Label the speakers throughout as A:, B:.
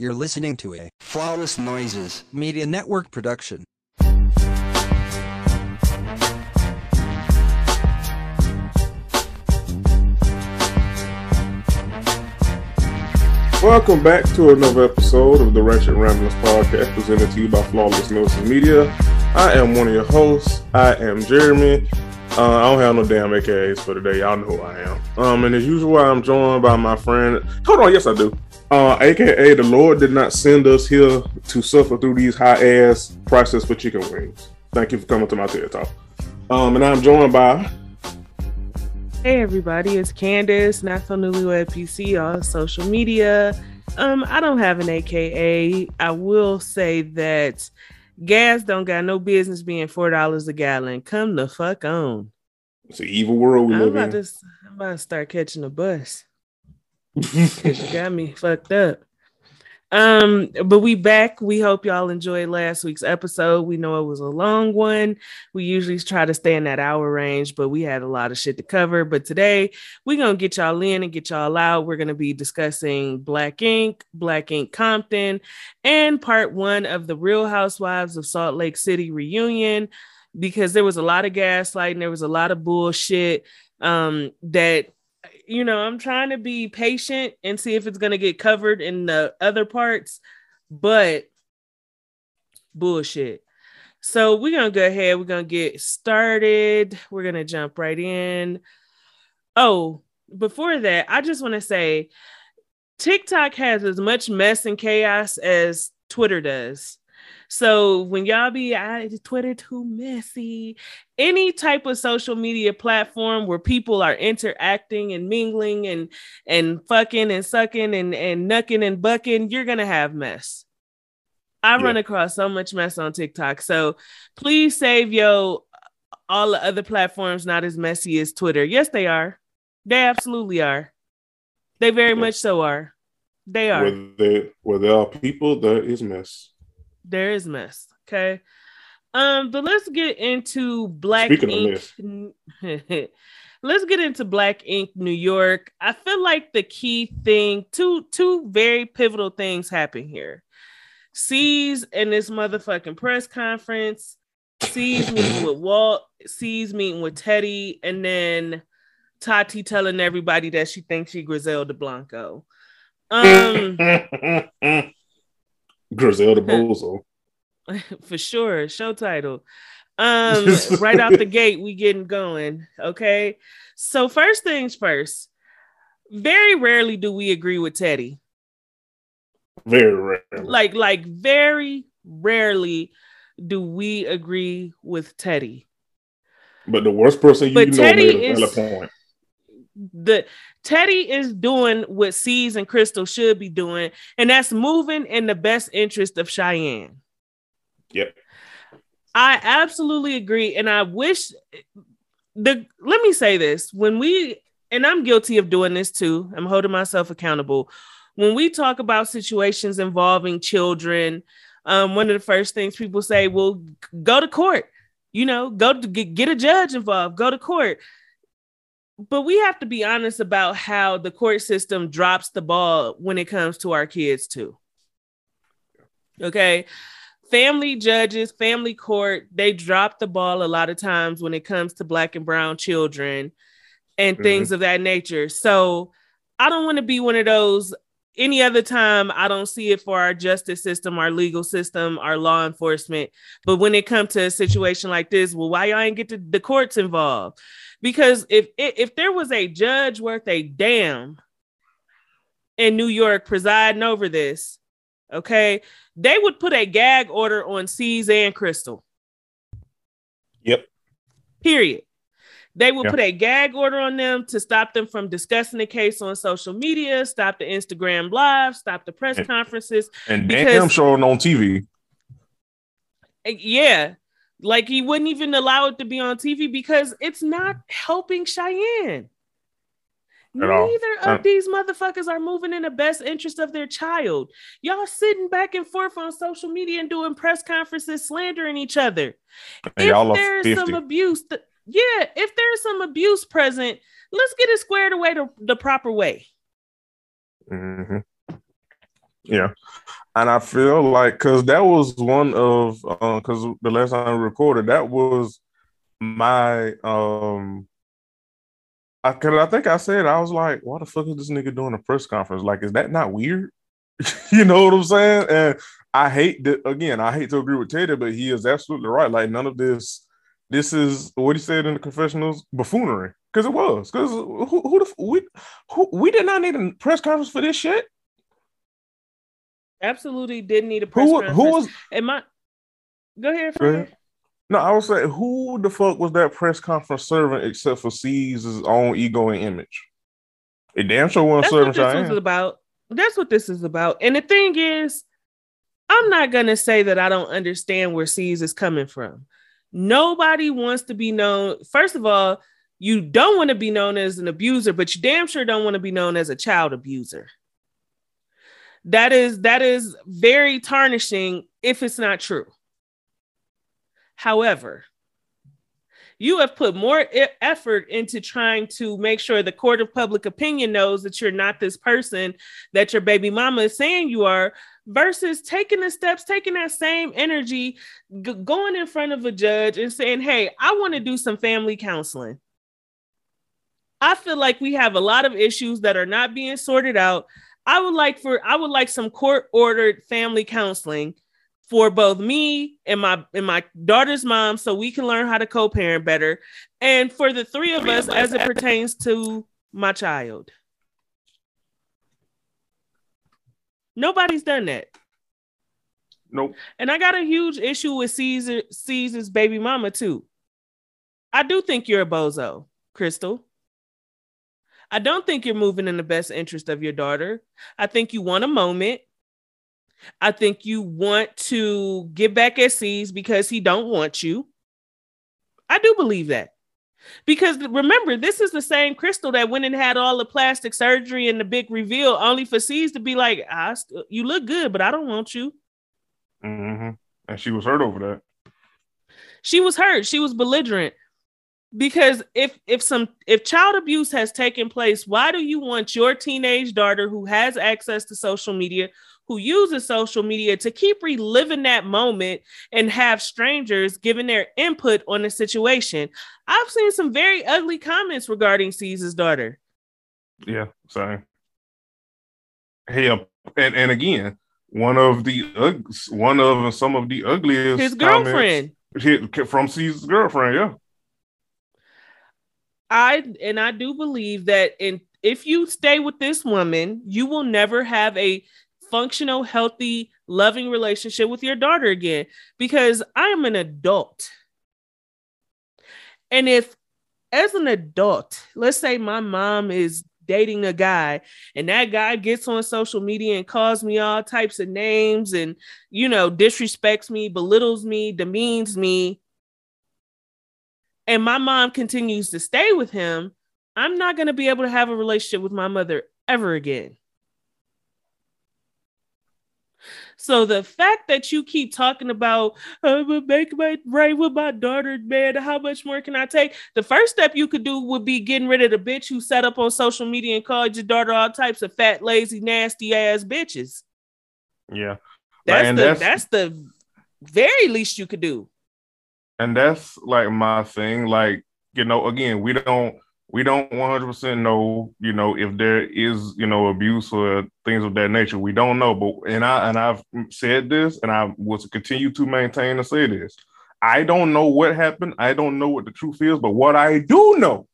A: You're listening to a
B: Flawless Noises.
A: Media Network production.
C: Welcome back to another episode of the Ratchet Ramblers podcast presented to you by Flawless Noises Media. I am one of your hosts. I am Jeremy. Uh, I don't have no damn AKAs for today. Y'all know who I am. Um, and as usual, I'm joined by my friend. Hold on, yes, I do. Uh, AKA the Lord did not send us here to suffer through these high ass prices for chicken wings. Thank you for coming to my TED Talk. Um, and I'm joined by
D: Hey everybody, it's Candace, not newlywed PC on social media. Um, I don't have an AKA. I will say that gas don't got no business being four dollars a gallon. Come the fuck on.
C: it's an evil world we
D: I'm
C: live
D: about
C: in.
D: to I'm about to start catching a bus. Got me fucked up. Um, but we back. We hope y'all enjoyed last week's episode. We know it was a long one. We usually try to stay in that hour range, but we had a lot of shit to cover. But today we're gonna get y'all in and get y'all out. We're gonna be discussing Black Ink, Black Ink Compton, and part one of the Real Housewives of Salt Lake City reunion because there was a lot of gaslighting, there was a lot of bullshit um that you know, I'm trying to be patient and see if it's going to get covered in the other parts, but bullshit. So we're going to go ahead. We're going to get started. We're going to jump right in. Oh, before that, I just want to say TikTok has as much mess and chaos as Twitter does. So when y'all be ah, I Twitter too messy, any type of social media platform where people are interacting and mingling and and fucking and sucking and and nucking and bucking, you're gonna have mess. I run across so much mess on TikTok. So please save yo all the other platforms not as messy as Twitter. Yes, they are. They absolutely are. They very
C: Yeah.
D: much so are. They are.
C: Where there, where there are people, there is mess.
D: There is mess. Okay. Um, but let's get into Black
C: Speaking
D: Ink. let's get into Black Ink New York. I feel like the key thing, two two very pivotal things happen here. C's in this motherfucking press conference, C's meeting with Walt, C's meeting with Teddy, and then Tati telling everybody that she thinks she Griselda Blanco. Um
C: Griselda Bozo.
D: for sure show title um right out the gate we getting going okay so first things first very rarely do we agree with teddy
C: Very rare.
D: like like very rarely do we agree with teddy
C: but the worst person you
D: But
C: know
D: Teddy
C: made a
D: is-
C: valid point.
D: The teddy is doing what C's and crystal should be doing and that's moving in the best interest of cheyenne
C: Yep.
D: I absolutely agree. And I wish the let me say this when we and I'm guilty of doing this too. I'm holding myself accountable. When we talk about situations involving children, um, one of the first things people say, well, go to court, you know, go to get, get a judge involved, go to court. But we have to be honest about how the court system drops the ball when it comes to our kids too. Okay family judges, family court, they drop the ball a lot of times when it comes to black and brown children and
C: Mhm.
D: things of that nature. So I don't want to be one of those any other time I don't see it for our justice system, our legal system, our law enforcement. But when it comes to a situation like this, well, why y'all ain't get the, the courts involved? Because if if there was a judge worth a damn in New York presiding over this, okay, they would put a gag order on C's and Crystal.
C: Yep.
D: Period. They would
C: Yeah.
D: put a gag order on them to stop them from discussing the case on social media, stop the Instagram live, stop the press
C: And-
D: conferences.
C: And
D: Because-
C: damn showing on TV.
D: Yeah. Like he wouldn't even allow it to be on TV because it's not helping Cheyenne. Neither of these motherfuckers are moving in the best interest of their child. Y'all sitting back and forth on social media and doing press conferences, slandering each other.
C: And
D: if there's
C: 50.
D: some abuse, th- yeah, if there's some abuse present, let's get it squared away the, the proper way.
C: hmm Yeah. and I feel like because that was one of because uh, the last time we recorded that was my um I cause I think I said I was like, why the fuck is this nigga doing a press conference? Like, is that not weird? you know what I'm saying? And I hate that again, I hate to agree with Tater, but he is absolutely right. Like, none of this, this is what he said in the confessionals, buffoonery. Because it was. Because who, who the we who we did not need a press conference for this shit.
D: Absolutely didn't need a press
C: Who
D: conference.
C: who was
D: Am I? Go ahead, Fred.
C: no, I was saying who the fuck was that press conference serving except for C's own ego and image? It damn sure wasn't
D: That's
C: serving
D: what this was about. That's what this is about. And the thing is, I'm not gonna say that I don't understand where C's is coming from. Nobody wants to be known. First of all, you don't want to be known as an abuser, but you damn sure don't want to be known as a child abuser. That is that is very tarnishing if it's not true. However, you have put more effort into trying to make sure the court of public opinion knows that you're not this person that your baby mama is saying you are versus taking the steps taking that same energy g- going in front of a judge and saying hey i want to do some family counseling i feel like we have a lot of issues that are not being sorted out i would like for i would like some court ordered family counseling for both me and my and my daughter's mom so we can learn how to co-parent better. And for the three of us as it pertains to my child. Nobody's done that.
C: Nope.
D: and i got a huge issue with caesar caesar's baby mama too. I do think you're a bozo crystal i don't think you're moving in the best interest of your daughter i think you want a moment I think you want to get back at C's because he don't want you. I do believe that. Because remember, this is the same crystal that went and had all the plastic surgery and the big reveal, only for C's to be like, I st- "You look good, but I don't want you."
C: Mm-hmm. And she was hurt over that.
D: She was hurt. She was belligerent. Because if if some if child abuse has taken place, why do you want your teenage daughter who has access to social media, who uses social media to keep reliving that moment and have strangers giving their input on the situation? I've seen some very ugly comments regarding Caesar's daughter.
C: Yeah, same. Hell, and and again, one of the ug- one of some of the ugliest
D: His girlfriend.
C: hit from Caesar's girlfriend. Yeah,
D: I and I do believe that in if you stay with this woman, you will never have a functional, healthy, loving relationship with your daughter again because I am an adult. And if as an adult, let's say my mom is dating a guy and that guy gets on social media and calls me all types of names and you know disrespects me, belittles me, demeans me, and my mom continues to stay with him, I'm not going to be able to have a relationship with my mother ever again. So the fact that you keep talking about I'm gonna make my right with my daughter, man, how much more can I take? The first step you could do would be getting rid of the bitch who set up on social media and called your daughter all types of fat, lazy, nasty ass bitches.
C: yeah,
D: That's
C: and
D: the
C: that's-
D: that's the very least you could do.
C: And that's like my thing. Like you know, again, we don't we don't one hundred percent know. You know, if there is you know abuse or things of that nature, we don't know. But and I and I've said this, and I will continue to maintain and say this. I don't know what happened. I don't know what the truth is, but what I do know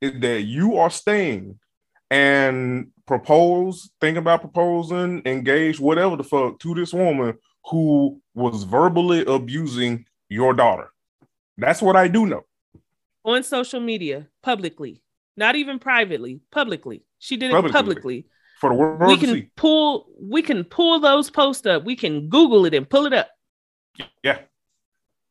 C: is that you are staying and propose, think about proposing, engage, whatever the fuck, to this woman who was verbally abusing your daughter. That's what I do know.
D: on social media publicly, not even privately, publicly. She did it
C: Publicly.
D: publicly.
C: For the world
D: We
C: to
D: can
C: see.
D: pull we can pull those posts up. We can Google it and pull it up.
C: Yeah.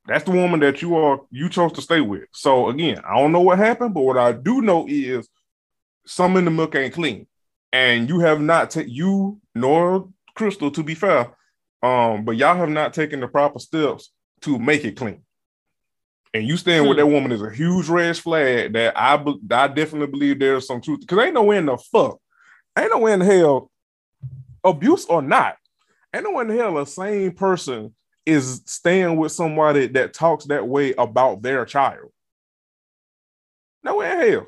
C: That's the woman that you are you chose to stay with. So again, I don't know what happened, but what I do know is some in the milk ain't clean. And you have not ta- you nor Crystal, to be fair, um, but y'all have not taken the proper steps to make it clean. And you staying with
D: Hmm.
C: that woman is a huge red flag that I be- I definitely believe there's some truth because ain't no way in the fuck, ain't no way in hell, abuse or not, ain't no one in hell a sane person is staying with somebody that talks that way about their child. No way in hell.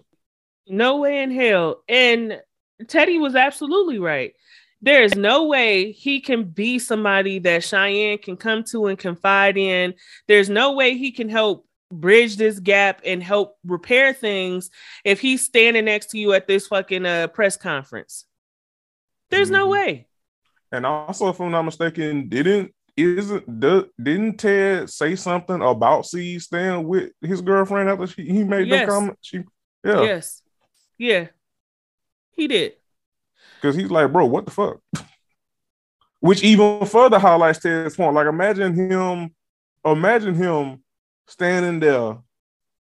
D: No way in hell. And Teddy was absolutely right. There is no way he can be somebody that Cheyenne can come to and confide in. There's no way he can help bridge this gap and help repair things if he's standing next to you at this fucking uh, press conference. There's mm-hmm. no way.
C: And also, if I'm not mistaken, didn't isn't the, didn't Ted say something about C staying with his girlfriend after she, he made yes. the comment? She,
D: yeah, yes, yeah, he did.
C: Because he's like, bro, what the fuck? Which even further highlights Ted's point. Like, imagine him, imagine him standing there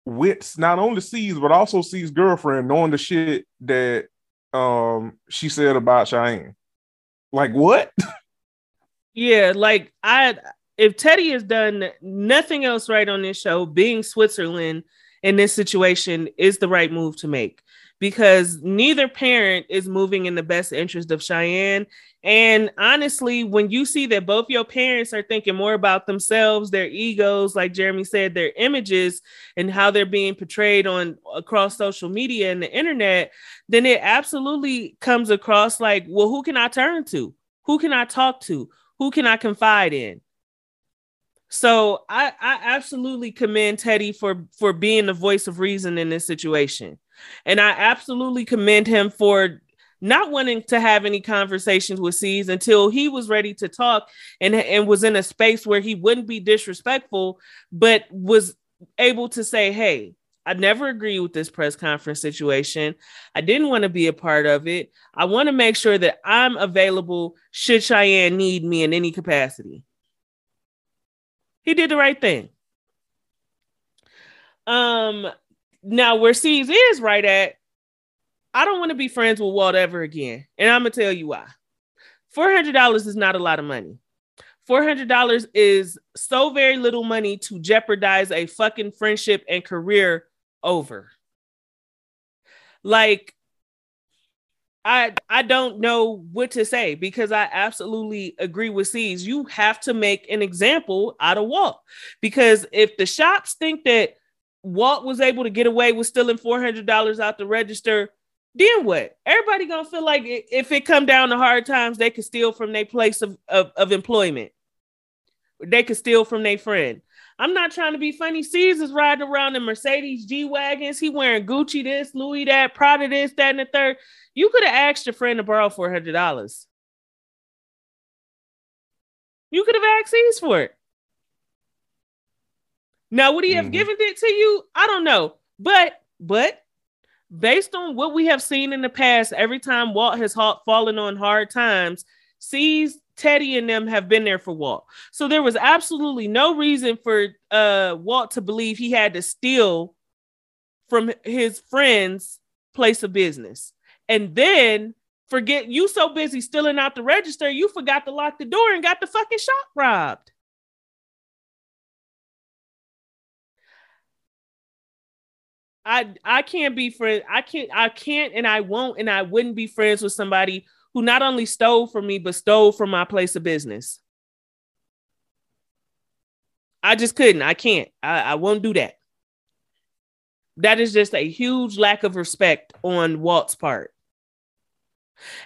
C: with not only sees but also sees girlfriend knowing the shit that um she said about Cheyenne. Like what?
D: Yeah, like I if Teddy has done nothing else right on this show, being Switzerland in this situation is the right move to make because neither parent is moving in the best interest of Cheyenne. And honestly, when you see that both your parents are thinking more about themselves, their egos, like Jeremy said, their images and how they're being portrayed on across social media and the internet, then it absolutely comes across like, well, who can I turn to? Who can I talk to? Who can I confide in? So I, I absolutely commend Teddy for for being the voice of reason in this situation. And I absolutely commend him for not wanting to have any conversations with Cease until he was ready to talk and, and was in a space where he wouldn't be disrespectful, but was able to say, Hey, I never agree with this press conference situation. I didn't want to be a part of it. I want to make sure that I'm available should Cheyenne need me in any capacity. He did the right thing. Um, now where Cease is right at, I don't want to be friends with Walt ever again, and I'm gonna tell you why. Four hundred dollars is not a lot of money. $400 is so very little money to jeopardize a fucking friendship and career over. Like I I don't know what to say because I absolutely agree with Cease. You have to make an example out of Walt because if the shops think that Walt was able to get away with stealing four hundred dollars out the register, then what? Everybody gonna feel like if it come down to hard times, they could steal from their place of, of, of employment. They could steal from their friend. I'm not trying to be funny. Caesar's riding around in Mercedes G Wagons. He wearing Gucci this, Louis that, Prada this, that, and the third. You could have asked your friend to borrow $400. You could have asked Caesar for it. Now, would he have mm-hmm. given it to you? I don't know. But, but based on what we have seen in the past, every time Walt has fallen on hard times, sees Teddy and them have been there for Walt. So there was absolutely no reason for uh, Walt to believe he had to steal from his friend's place of business. And then forget you so busy stealing out the register, you forgot to lock the door and got the fucking shop robbed. I I can't be friends. I can't I can't and I won't and I wouldn't be friends with somebody who not only stole from me, but stole from my place of business. I just couldn't. I can't. I, I won't do that. That is just a huge lack of respect on Walt's part.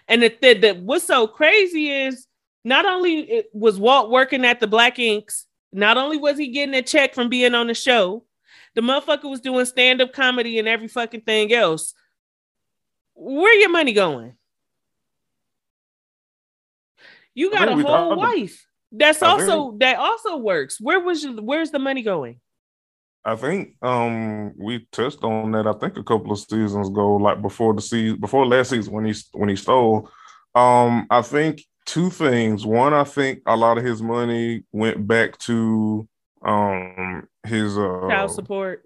D: And the, the, the, what's so crazy is not only was Walt working at the Black Inks, not only was he getting a check from being on the show, the motherfucker was doing stand up comedy and every fucking thing else. Where your money going? You got a whole wife. That's I also think, that also works. Where was your, where's the money going?
C: I think um we touched on that. I think a couple of seasons ago, like before the season, before last season when he when he stole. Um, I think two things. One, I think a lot of his money went back to um his uh
D: child support.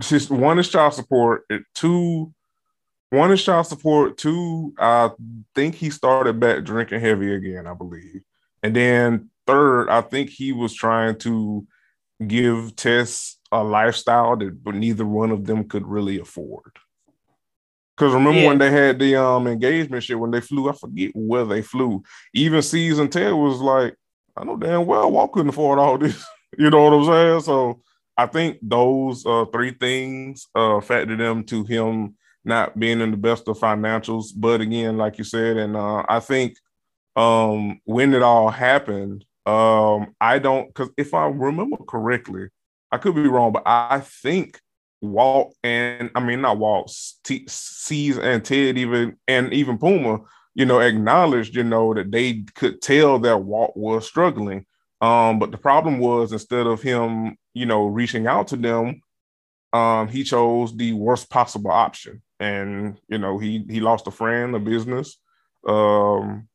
C: Just one is child support. Two, one is child support. Two, I think he started back drinking heavy again, I believe. And then third, I think he was trying to give Tess a lifestyle that but neither one of them could really afford. Because remember
D: Yeah.
C: when they had the um engagement shit when they flew, I forget where they flew. Even Season 10 was like, I know damn well Walt couldn't afford all this. you know what I'm saying? So I think those uh three things uh factored them to him not being in the best of financials. But again, like you said, and uh I think um when it all happened, um I don't because if I remember correctly, I could be wrong, but I think Walt and I mean not Walt, T- C's and Ted even and even Puma, you know, acknowledged, you know, that they could tell that Walt was struggling. Um, but the problem was instead of him, you know, reaching out to them, um, he chose the worst possible option. And you know, he he lost a friend, a business, um,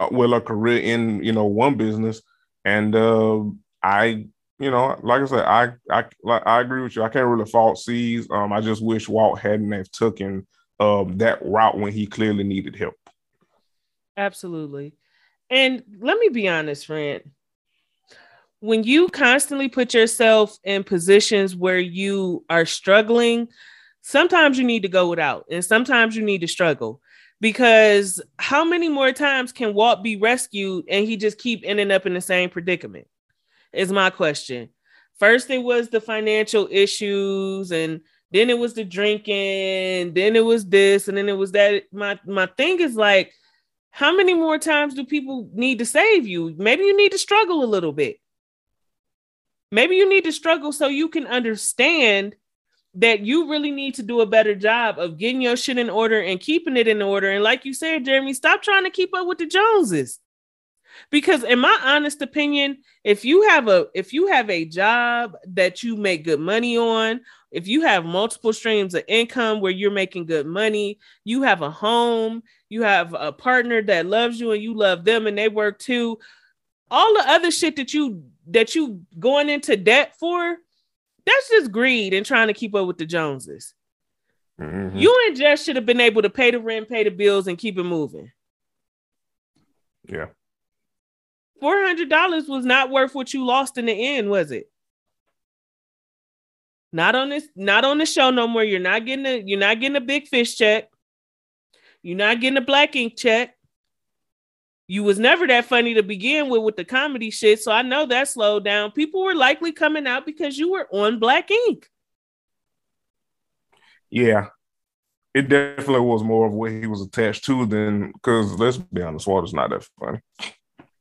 C: uh, well, a career in you know one business. And uh, I you know, like I said, I I I agree with you. I can't really fault C's. Um, I just wish Walt hadn't have taken um that route when he clearly needed help.
D: Absolutely. And let me be honest, friend. When you constantly put yourself in positions where you are struggling, sometimes you need to go without, and sometimes you need to struggle. Because how many more times can Walt be rescued and he just keep ending up in the same predicament? Is my question. First, it was the financial issues, and then it was the drinking, then it was this, and then it was that. My my thing is like, how many more times do people need to save you? Maybe you need to struggle a little bit. Maybe you need to struggle so you can understand that you really need to do a better job of getting your shit in order and keeping it in order. And like you said, Jeremy, stop trying to keep up with the Joneses. Because in my honest opinion, if you have a if you have a job that you make good money on, if you have multiple streams of income where you're making good money, you have a home, you have a partner that loves you and you love them and they work too. All the other shit that you that you going into debt for, that's just greed and trying to keep up with the Joneses.
C: Mhm.
D: You and Jess should have been able to pay the rent, pay the bills, and keep it moving.
C: yeah.
D: Four hundred dollars was not worth what you lost in the end, was it? Not on this, not on the show no more. You're not getting a, you're not getting a big fish check. You're not getting a black ink check. You was never that funny to begin with with the comedy shit, so I know that slowed down. People were likely coming out because you were on black ink.
C: Yeah. It definitely was more of what he was attached to than because let's be honest, Walter's not that funny.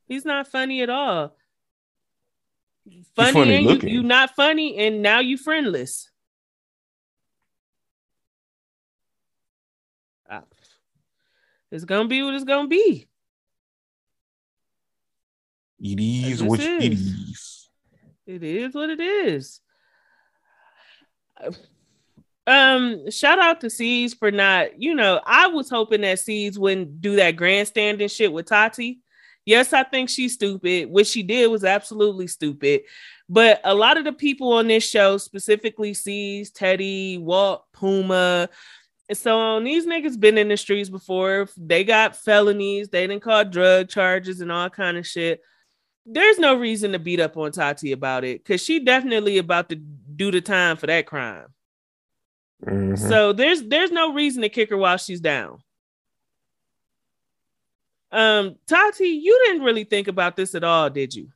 D: He's not funny at all. Funny,
C: funny
D: and you, you not funny, and now you friendless. It's gonna be what it's gonna be.
C: It is what it
D: is. It is what it is. Um, shout out to Seeds for not, you know, I was hoping that Seeds wouldn't do that grandstanding shit with Tati. Yes, I think she's stupid. What she did was absolutely stupid. But a lot of the people on this show, specifically Seeds, Teddy, Walt, Puma, so on, these niggas been in the streets before. They got felonies, they didn't call drug charges and all kind of shit there's no reason to beat up on Tati about it because she definitely about to do the time for that crime.
C: Mhm.
D: So there's there's no reason to kick her while she's down. Um, Tati, you didn't really think about this at all, did you?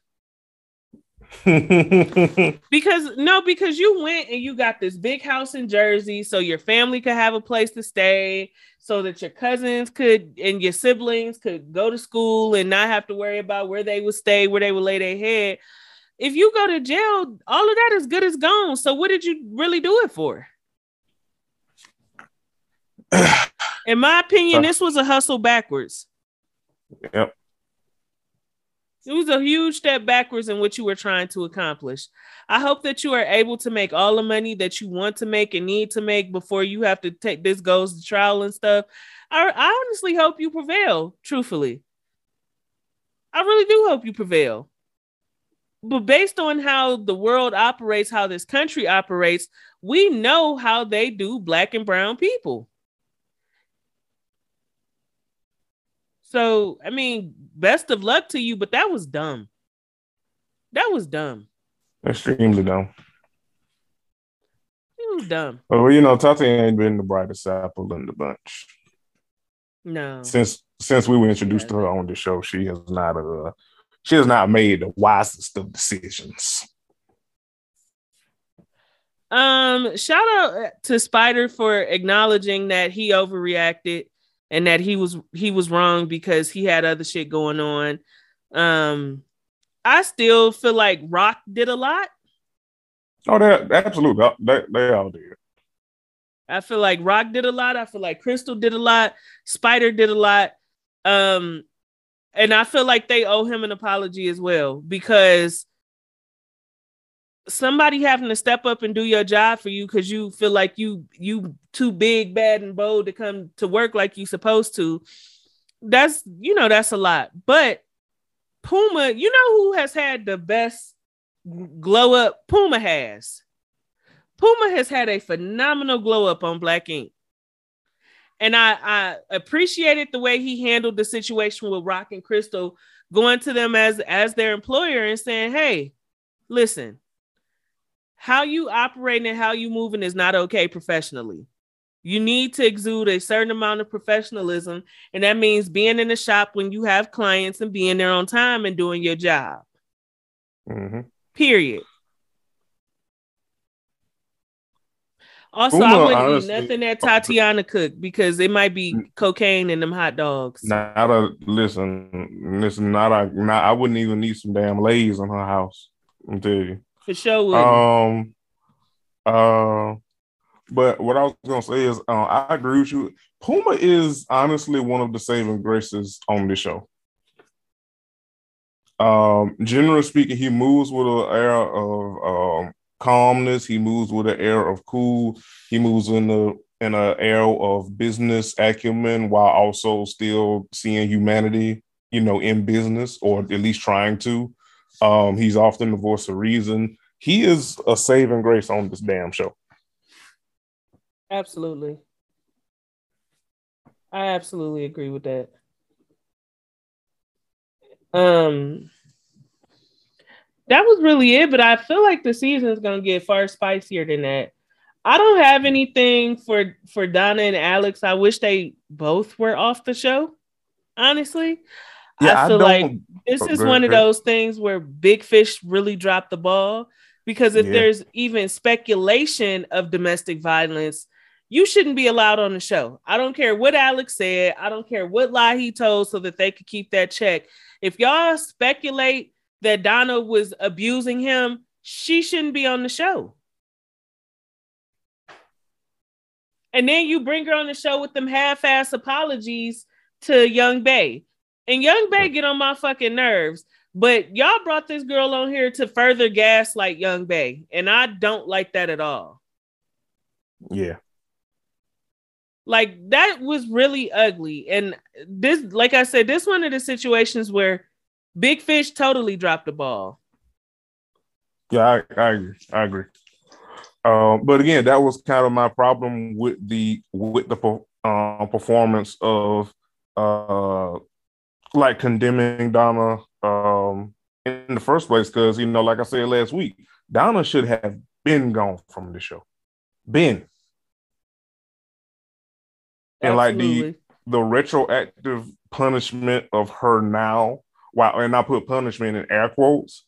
D: Because no, because you went and you got this big house in Jersey so your family could have a place to stay, so that your cousins could and your siblings could go to school and not have to worry about where they would stay, where they would lay their head. If you go to jail, all of that is good as gone. So what did you really do it for? In my opinion, this was a hustle backwards.
C: yep.
D: It was a huge step backwards in what you were trying to accomplish. I hope that you are able to make all the money that you want to make and need to make before you have to take this goes to trial and stuff. I, I honestly hope you prevail, truthfully. I really do hope you prevail. But based on how the world operates, how this country operates, we know how they do black and brown people. So, I mean, best of luck to you, but that was dumb. That was dumb.
C: Extremely dumb.
D: It was dumb.
C: Well, you know, Tati ain't been the brightest apple in the bunch.
D: No.
C: Since since we were introduced to her on the show, she has not uh she has not made the wisest of decisions.
D: Um, shout out to Spider for acknowledging that he overreacted and that he was he was wrong because he had other shit going on. Um, I still feel like Rock did a lot.
C: Oh, they absolutely they, they all did.
D: I feel like Rock did a lot. I feel like Crystal did a lot. Spider did a lot. Um, and I feel like they owe him an apology as well because somebody having to step up and do your job for you because you feel like you you too big, bad, and bold to come to work like you supposed to. That's you know that's a lot. But Puma, you know who has had the best glow up? Puma has. Puma has had a phenomenal glow up on Black Ink. And I, I appreciated the way he handled the situation with Rock and Crystal, going to them as, as their employer and saying, hey, listen, how you operating and how you moving is not okay professionally. You need to exude a certain amount of professionalism, and that means being in the shop when you have clients and being there on time and doing your job.
C: Mm-hmm.
D: Period. Also,
C: Puma,
D: I wouldn't
C: honestly-
D: eat nothing that Tatiana cooked because it might be cocaine in them hot dogs.
C: Not a listen, listen. Not a. Not, I wouldn't even need some damn lays in her house. I'm tell you.
D: For sure. wouldn't.
C: Um. Uh. But what I was gonna say is, uh, I agree with you. Puma is honestly one of the saving graces on this show. Um, generally speaking, he moves with an air of um, calmness. He moves with an air of cool. He moves in the in an air of business acumen while also still seeing humanity, you know, in business or at least trying to. Um, he's often the voice of reason. He is a saving grace on this damn show.
D: Absolutely. I absolutely agree with that. Um that was really it, but I feel like the season's gonna get far spicier than that. I don't have anything for for Donna and Alex. I wish they both were off the show. Honestly, yeah, I feel like this is one of those things where Big Fish really dropped the ball because if
C: Yeah.
D: there's even speculation of domestic violence, you shouldn't be allowed on the show. I don't care what Alex said. I don't care what lie he told so that they could keep that check. If y'all speculate that Donna was abusing him, she shouldn't be on the show. And then you bring her on the show with them half-ass apologies to Young Bay. And Young Bay get on my fucking nerves. But y'all brought this girl on here to further gaslight Young Bay. And I don't like that at all.
C: Yeah.
D: Like that was really ugly. And this, like I said, this one of the situations where Big Fish totally dropped the ball.
C: Yeah, I, I agree. I agree. Um, but again, that was kind of my problem with the with the uh, performance of uh, like condemning Donna um, in the first place. Because you know, like I said last week, Donna should have been gone from the show. Been And like the- the retroactive punishment of her now, while and I put punishment in air quotes,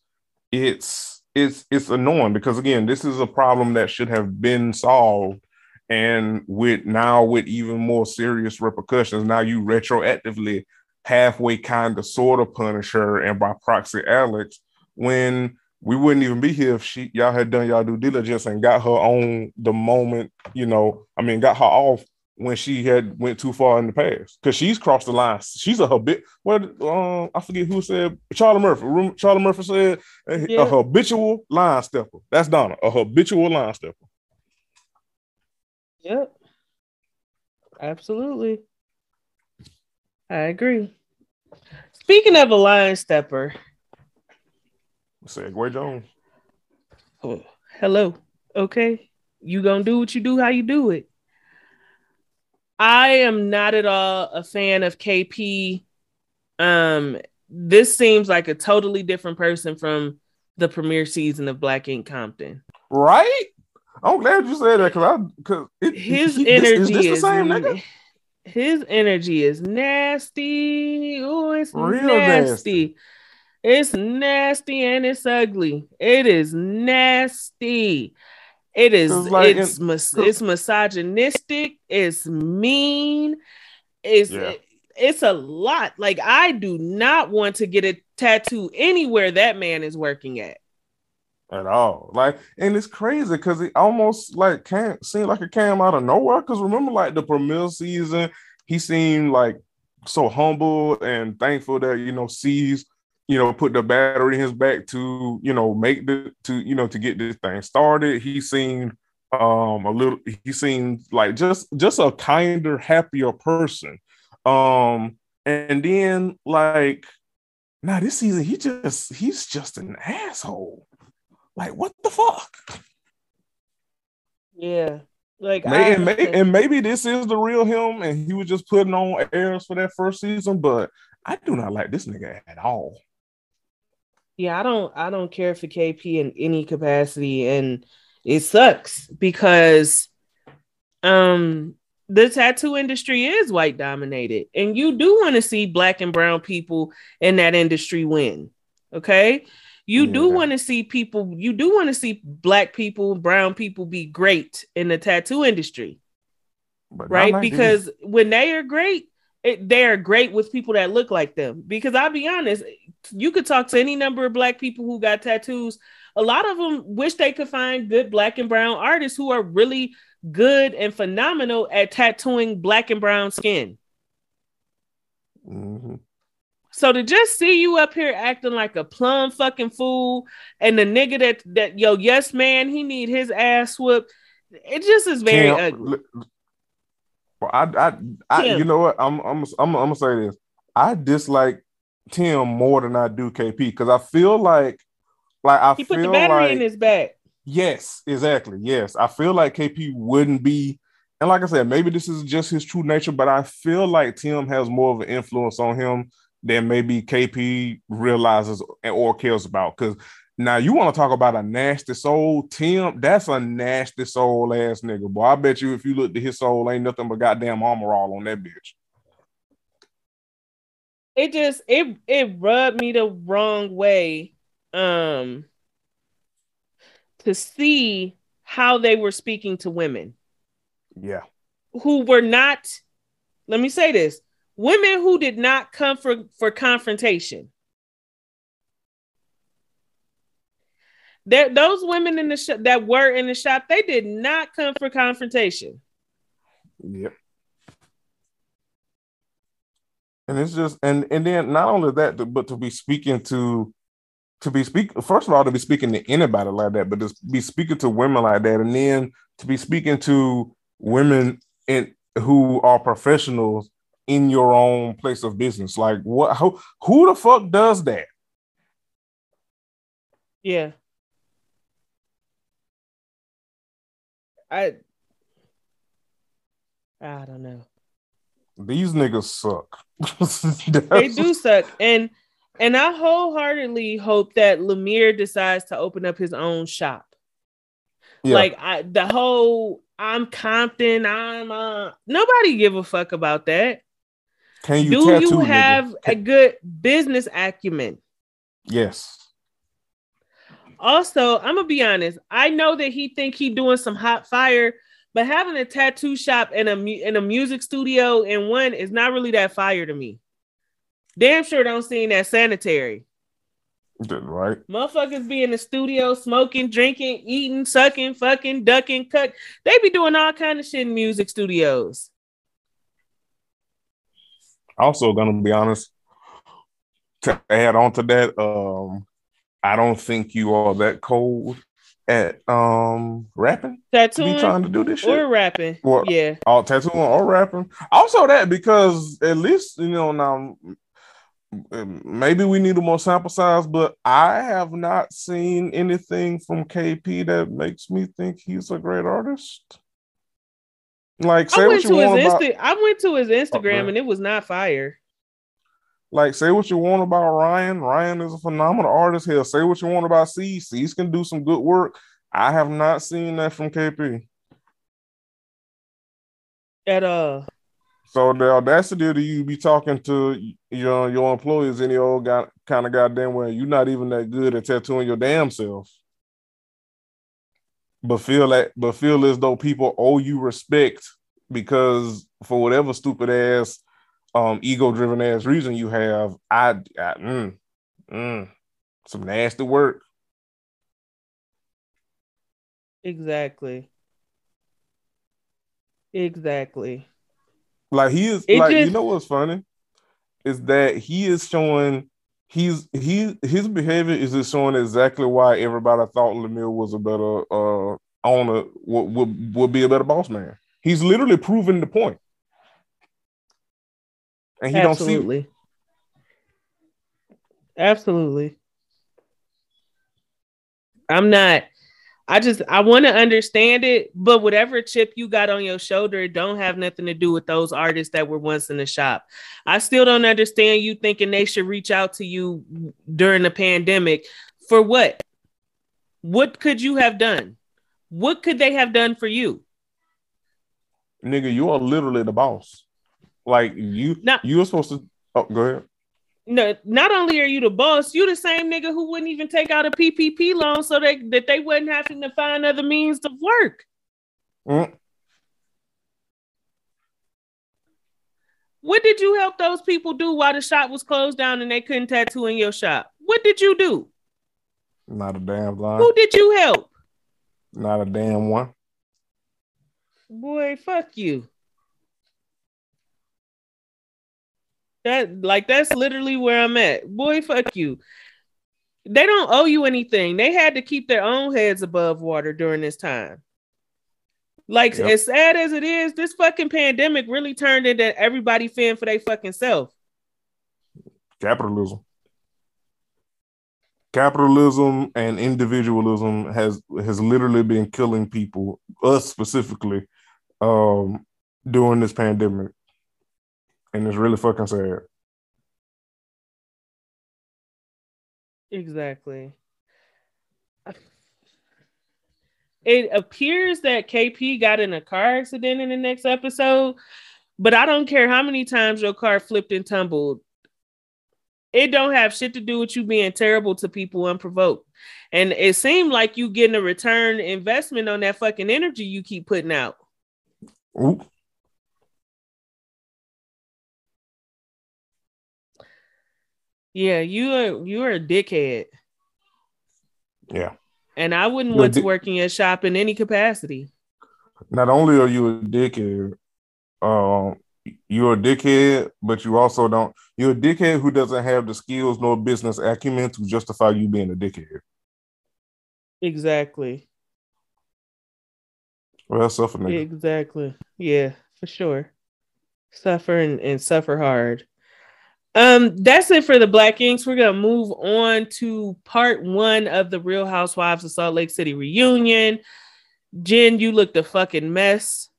C: it's it's it's annoying because again, this is a problem that should have been solved. And with now with even more serious repercussions, now you retroactively halfway kind of sort of punish her and by proxy Alex when we wouldn't even be here if she y'all had done y'all due diligence and got her on the moment, you know, I mean got her off when she had went too far in the past because she's crossed the line. She's a habit. What um, I forget who said Charlie Murphy. Charlie Murphy said a,
D: Yeah.
C: a habitual line stepper. That's Donna, a habitual line stepper.
D: Yep. Absolutely. I agree. Speaking of a line stepper,
C: Segway Jones.
D: oh, hello. Okay. You gonna do what you do, how you do it. I am not at all a fan of KP. Um, this seems like a totally different person from the premiere season of Black Ink Compton.
C: Right? I'm glad you said that because I because
D: his he, energy is, this, is the same nigga? His energy is nasty. Oh, it's Real nasty. nasty. It's nasty and it's ugly. It is nasty. It is like it's in, mis- it's misogynistic. It's mean. It's yeah. it's a lot. Like I do not want to get a tattoo anywhere that man is working at.
C: At all, like, and it's crazy because it almost like can't seem like it came out of nowhere. Because remember, like the premiere season, he seemed like so humble and thankful that you know sees you know, put the battery in his back to, you know, make the to, you know, to get this thing started. He seemed um a little he seemed like just just a kinder, happier person. Um, and then like now this season he just he's just an asshole. Like what the fuck?
D: Yeah. Like
C: May, and, may, and maybe this is the real him, and he was just putting on airs for that first season. But I do not like this nigga at all.
D: Yeah, I don't I don't care for KP in any capacity and it sucks because um the tattoo industry is white dominated and you do want to see black and brown people in that industry win. Okay? You yeah. do want to see people you do want to see black people, brown people be great in the tattoo industry. But right? Because when they are great, it, they are great with people that look like them. Because I'll be honest, you could talk to any number of black people who got tattoos. A lot of them wish they could find good black and brown artists who are really good and phenomenal at tattooing black and brown skin. Mm-hmm. So to just see you up here acting like a plum fucking fool, and the nigga that that yo yes man he need his ass whooped, it just is very ugly.
C: I, I, I you know what? I'm, I'm, I'm, I'm gonna say this. I dislike Tim more than I do KP because I feel like, like I he
D: put the battery
C: like,
D: in his back.
C: Yes, exactly. Yes, I feel like KP wouldn't be, and like I said, maybe this is just his true nature, but I feel like Tim has more of an influence on him than maybe KP realizes or cares about. Because now you want to talk about a nasty soul, Tim? That's a nasty soul ass nigga, boy. I bet you if you look at his soul, ain't nothing but goddamn armor all on that bitch.
D: It just it it rubbed me the wrong way, um, to see how they were speaking to women.
C: Yeah,
D: who were not. Let me say this: women who did not come for for confrontation. There, those women in the sh- that were in the shop, they did not come for confrontation.
C: Yep. And it's just and and then not only that, but to be speaking to to be speak first of all to be speaking to anybody like that, but to be speaking to women like that, and then to be speaking to women in who are professionals in your own place of business. Like what? Who, who the fuck does that?
D: Yeah. I I don't know.
C: These niggas suck.
D: they do suck. And and I wholeheartedly hope that Lemire decides to open up his own shop. Yeah. Like I the whole I'm Compton, I'm uh nobody give a fuck about that. Can you do you have a good business acumen?
C: Yes.
D: Also, I'm gonna be honest. I know that he think he doing some hot fire, but having a tattoo shop and a in a music studio in one is not really that fire to me. Damn sure don't seem that sanitary.
C: Didn't Right.
D: Motherfuckers be in the studio smoking, drinking, eating, sucking, fucking, ducking, cut. They be doing all kind of shit in music studios.
C: Also, gonna be honest, to add on to that, um, I don't think you are that cold at um rapping.
D: Tattooing, Be
C: trying to do this shit
D: or rapping. Or, yeah,
C: all tattooing or rapping. Also that because at least you know now maybe we need a more sample size, but I have not seen anything from KP that makes me think he's a great artist. Like, say I went what you want
D: about. Insta- I went to his oh, Instagram and it was not fire.
C: Like, say what you want about Ryan. Ryan is a phenomenal artist. Here, say what you want about C. C's can do some good work. I have not seen that from KP.
D: At all.
C: So that's the audacity of you be talking to your your employees any old guy, kind of goddamn way, you're not even that good at tattooing your damn self. But feel like, but feel as though people owe you respect because for whatever stupid ass, um, ego driven ass reason you have, I, I mm, mm, some nasty work.
D: Exactly. Exactly.
C: Like he is
D: It
C: like you know what's funny is that he is showing he's he his behavior is just showing exactly why everybody thought Lemieux was a better uh owner would, would would be a better boss man. He's literally proving the point. And he don't see
D: Absolutely. Absolutely. I'm not. I just I want to understand it, but whatever chip you got on your shoulder, it don't have nothing to do with those artists that were once in the shop. I still don't understand you thinking they should reach out to you during the pandemic for what? What could you have done? What could they have done for you?
C: nigga, you are literally the boss. Like you you were supposed to oh go ahead.
D: No, not only are you the boss, you the same nigga who wouldn't even take out a PPP loan so they, that they wouldn't having to find other means of work.
C: Mm.
D: What did you help those people do while the shop was closed down and they couldn't tattoo in your shop? What did you do?
C: Not a damn line.
D: Who did you help?
C: Not a damn one.
D: Boy, fuck you. That like that's literally where I'm at. Boy, fuck you. They don't owe you anything. They had to keep their own heads above water during this time. Like
C: Yep.
D: as sad as it is, this fucking pandemic really turned into everybody fend for their fucking self.
C: Capitalism. Capitalism and individualism has has literally been killing people, us specifically, um, during this pandemic. And it's really fucking sad.
D: Exactly. It appears that KP got in a car accident in the next episode, but I don't care how many times your car flipped and tumbled. It don't have shit to do with you being terrible to people unprovoked. And it seemed like you getting a return investment on that fucking energy you keep putting out.
C: Oop.
D: Yeah, you are you are a dickhead.
C: Yeah.
D: And I wouldn't
C: You're
D: want to
C: dick-
D: work in your shop in any capacity.
C: Not only are you a dickhead, um, you're a dickhead, but you also don't. You're a dickhead who doesn't have the skills nor business acumen to justify you being a dickhead.
D: Exactly.
C: Well, suffer nigga.
D: Exactly. Yeah, for sure. Suffer and, and suffer hard. Um, that's it for the Black Inks. We're gonna move on to part one of the Real Housewives of Salt Lake City reunion. Jen, you looked a fucking mess.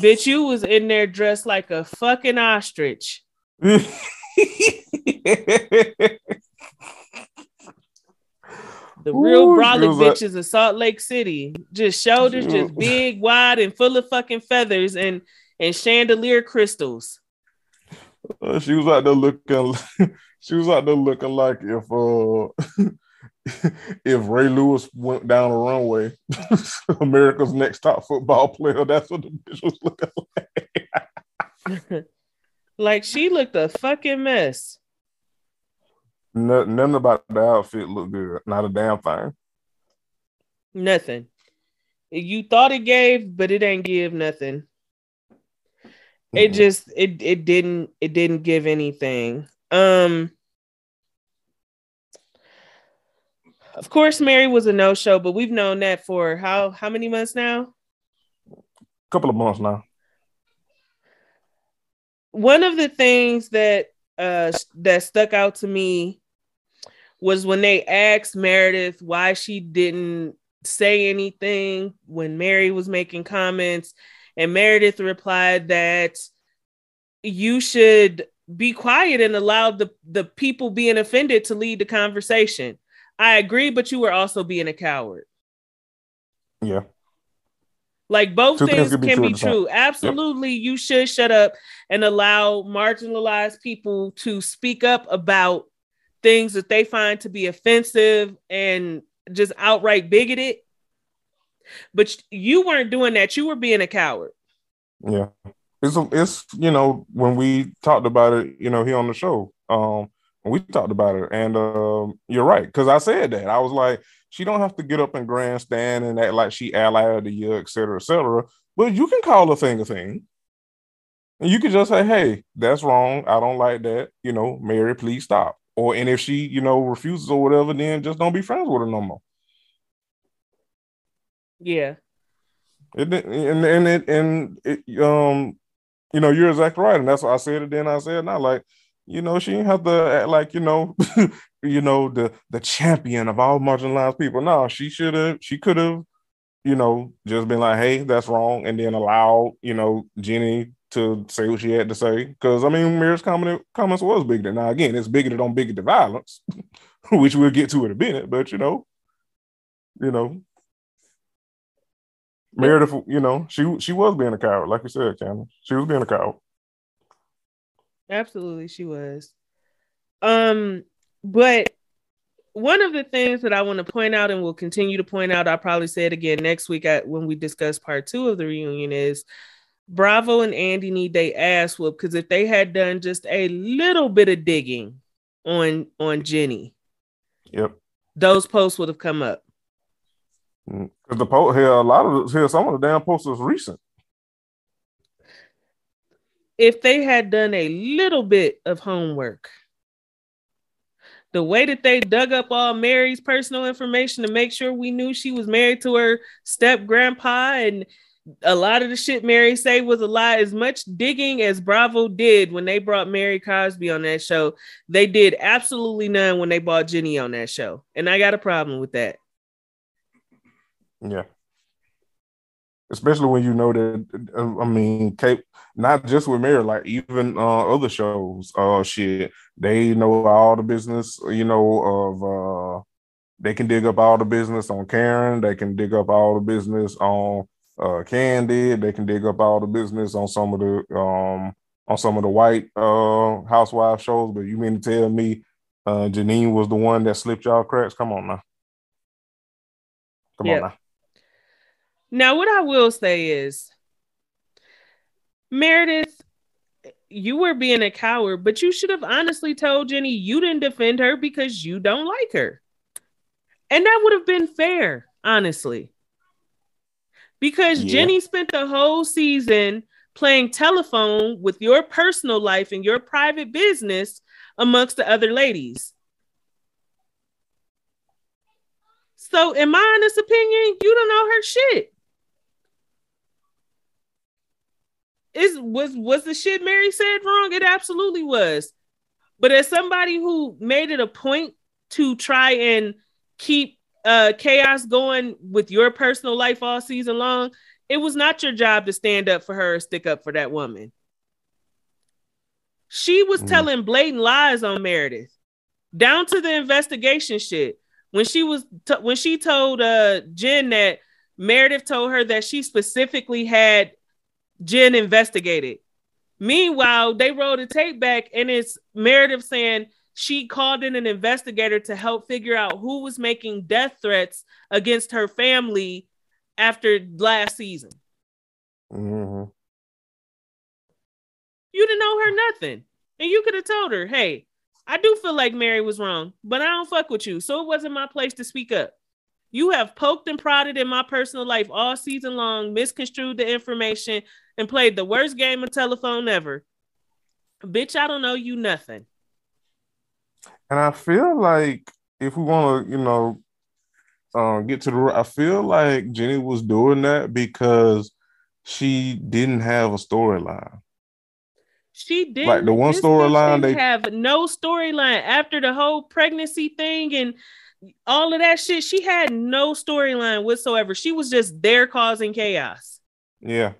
D: Bitch, you was in there dressed like a fucking ostrich. The real
C: Ooh,
D: brolic bitches of Salt Lake City. Just shoulders, just big, wide, and full of fucking feathers and and chandelier crystals.
C: Uh, she was out there looking. She was out there looking like if uh if Ray Lewis went down the runway, America's next top football player. That's what the bitch was looking like.
D: like she looked a fucking mess.
C: Nothing, nothing about the outfit looked good. Not a damn thing.
D: Nothing. You thought it gave, but it ain't give nothing. It
C: Mm-mm.
D: just it it didn't it didn't give anything. Um Of course Mary was a no-show, but we've known that for how how many months now?
C: A couple of months now.
D: one of the things that uh that stuck out to me was when they asked Meredith why she didn't say anything when Mary was making comments and Meredith replied that you should be quiet and allow the the people being offended to lead the conversation. I agree, but you were also being a coward.
C: Yeah.
D: Like both
C: Two
D: things,
C: be
D: can be true. Absolutely, you should shut up and allow marginalized people to speak up about things that they find to be offensive and just outright bigoted. But you weren't doing that. You were being a coward.
C: Yeah. It's it's you know when we talked about it, you know, here on the show, um, we talked about it, and um, you're right because I said that I was like, she don't have to get up and grandstand and act like she allied to you, et cetera, et cetera. But you can call a thing a thing, and you can just say, hey, that's wrong. I don't like that. You know, Mary, please stop. Or and if she you know refuses or whatever, then just don't be friends with her no more.
D: Yeah.
C: It and and it and it um you know you're exactly right. And that's why I said it then I said now like you know she didn't have to act like you know you know the the champion of all marginalized people. No she should have she could have you know just been like hey that's wrong. And then allow you know Jenny to say what she had to say. Because I mean Mary's comment comments was bigoted now again it's bigoted on bigoted violence which we'll get to in a minute. But you know you know Meredith, you know, she she was being a coward, like you said, Cameron. She was being a coward.
D: Absolutely, she was. Um, but one of the things that I want to point out and will continue to point out, I'll probably say it again next week at, when we discuss part two of the reunion is Bravo and Andy need they ass whoop because if they had done just a little bit of digging on on Jenny,
C: Yep.
D: those posts would have come up.
C: Because the post here, a lot of here, some of the damn posts recent.
D: if they had done a little bit of homework, the way that they dug up all Mary's personal information to make sure we knew she was married to her step grandpa and a lot of the shit Mary say was a lie. As much digging as Bravo did when they brought Mary Cosby on that show, they did absolutely none when they brought Jenny on that show. And I got a problem with that.
C: Yeah. Especially when you know that, I mean, Cape, not just with Mary, like even uh, other shows, uh, shit, they know all the business, you know, of, uh, they can dig up all the business on Karen, they can dig up all the business on uh, Kandi, they can dig up all the business on some of the, um, on some of the white uh, housewife shows. But you mean to tell me uh, Janine was the one that slipped y'all cracks? Come on now. Come on now.
D: Now, what I will say is, Meredith, you were being a coward, but you should have honestly told Jenny you didn't defend her because you don't like her. And that would have been fair, honestly. Because
C: Yeah.
D: Jenny spent the whole season playing telephone with your personal life and your private business amongst the other ladies. So, in my honest opinion, you don't know her shit. Is was was the shit Mary said wrong? It absolutely was. But as somebody who made it a point to try and keep uh chaos going with your personal life all season long, it was not your job to stand up for her or stick up for that woman. She was
C: Mm.
D: telling blatant lies on Meredith, down to the investigation shit. When she was t- when she told uh Jen that Meredith told her that she specifically had Jen investigated. Meanwhile, they rolled a tape back and it's Meredith saying she called in an investigator to help figure out who was making death threats against her family after last season.
C: hmm
D: You didn't know her nothing. And you could have told her, hey, I do feel like Mary was wrong, but I don't fuck with you. So it wasn't my place to speak up. You have poked and prodded in my personal life all season long, misconstrued the information, and played the worst game of telephone ever. Bitch, I don't know you nothing.
C: And I feel like if we want to, you know, uh, get to the, I feel like Jenny was doing that because she didn't have a storyline.
D: She didn't.
C: Like the one storyline they-
D: have no storyline after the whole pregnancy thing and all of that shit. She had no storyline whatsoever. She was just there causing chaos.
C: Yeah.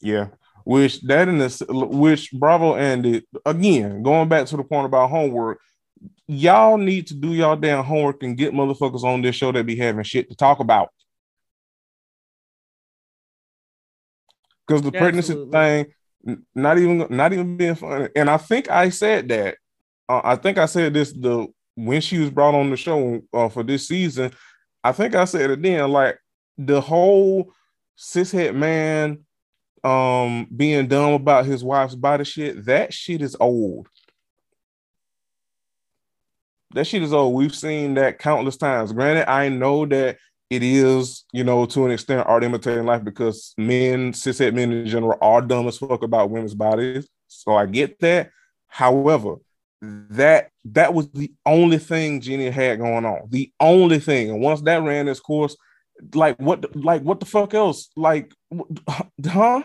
C: Yeah. which that in this which Bravo ended again going back to the point about homework. Y'all need to do y'all damn homework and get motherfuckers on this show that be having shit to talk about. Because the pregnancy thing, not even not even being funny. And I think I said that. Uh, I think I said this the when she was brought on the show uh, for this season. I think I said it then. Like the whole cishet man um being dumb about his wife's body shit, that shit is old. That shit is old. We've seen that countless times. Granted, I know that it is, you know, to an extent art imitating life because men, cishet men in general, are dumb as fuck about women's bodies. So I get that. However, that that was the only thing Jenny had going on. The only thing. And once that ran its course, like what like what the fuck else? Like huh?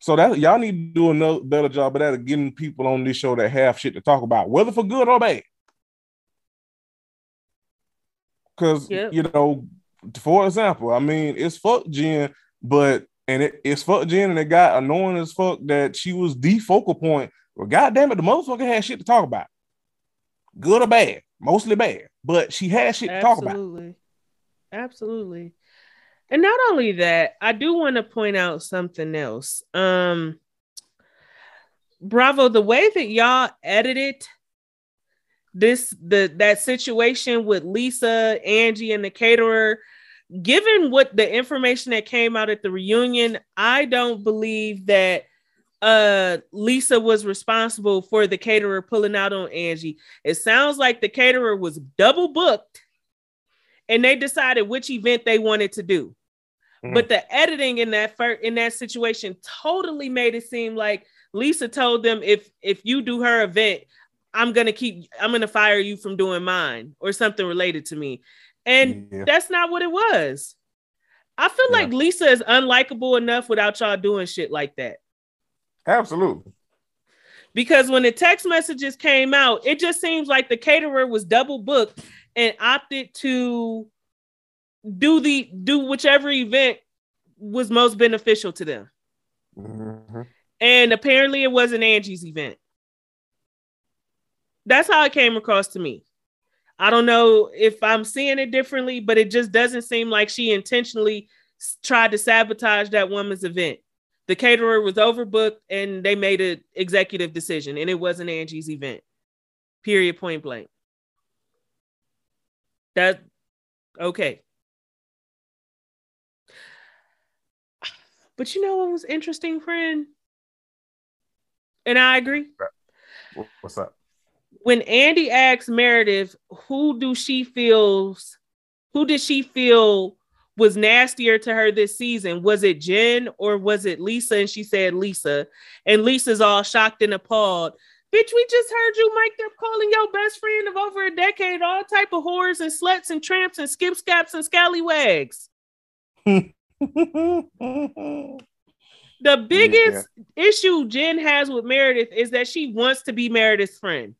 C: So that y'all need to do another better job of that of getting people on this show that have shit to talk about, whether for good or bad. Cause yep. you know, for example, I mean, it's fuck Jen, but and it, it's fuck Jen, and it got annoying as fuck that she was the focal point. Well, goddamn it, the motherfucker had shit to talk about, good or bad, mostly bad, but she had shit Absolutely. to talk about.
D: Absolutely, absolutely. And not only that, I do want to point out something else. Um, Bravo, the way that y'all edited this the that situation with Lisa, Angie, and the caterer, given what the information that came out at the reunion, I don't believe that uh Lisa was responsible for the caterer pulling out on Angie. It sounds like the caterer was double booked and they decided which event they wanted to do. Mm-hmm. But the editing in that fir- in that situation totally made it seem like Lisa told them if if you do her event, I'm gonna keep I'm gonna fire you from doing mine or something related to me. And yeah. that's not what it was. I feel yeah. like Lisa is unlikable enough without y'all doing shit like that.
C: Absolutely.
D: Because when the text messages came out, it just seems like the caterer was double booked and opted to do the do whichever event was most beneficial to them. Mm-hmm. And apparently it wasn't Angie's event. That's how it came across to me. I don't know if I'm seeing it differently, but it just doesn't seem like she intentionally tried to sabotage that woman's event. The caterer was overbooked and they made an executive decision, and it wasn't Angie's event. Period, point blank. That okay. But you know what was interesting, friend? And I agree.
C: What's up?
D: When Andy asks Meredith, who do she feels, who did she feel was nastier to her this season? Was it Jen or was it Lisa? And she said Lisa. And Lisa's all shocked and appalled. Bitch, we just heard you, Mike. They're calling your best friend of over a decade all type of whores and sluts and tramps and skip scaps and scallywags. the biggest yeah. issue Jen has with Meredith is that she wants to be Meredith's friend.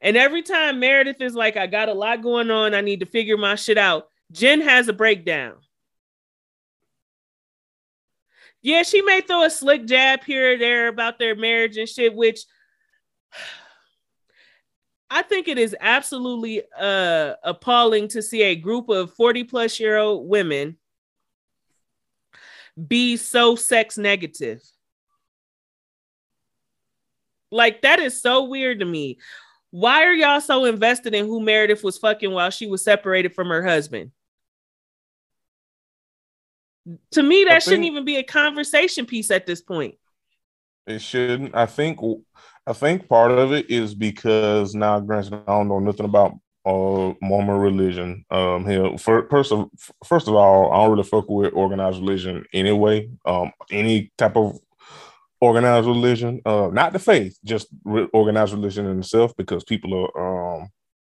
D: And every time Meredith is like, I got a lot going on, I need to figure my shit out, Jen has a breakdown. Yeah, she may throw a slick jab here or there about their marriage and shit, which I think it is absolutely uh, appalling to see a group of 40 plus year old women be so sex negative. Like that is so weird to me. Why are y'all so invested in who Meredith was fucking while she was separated from her husband? To me, that think, shouldn't even be a conversation piece at this point.
C: It shouldn't. I think. I think part of it is because now, granted, I don't know nothing about uh Mormon religion. Um, here first of first of all, I don't really fuck with organized religion anyway. Um, any type of organized religion, uh, not the faith, just re- organized religion in itself, because people are um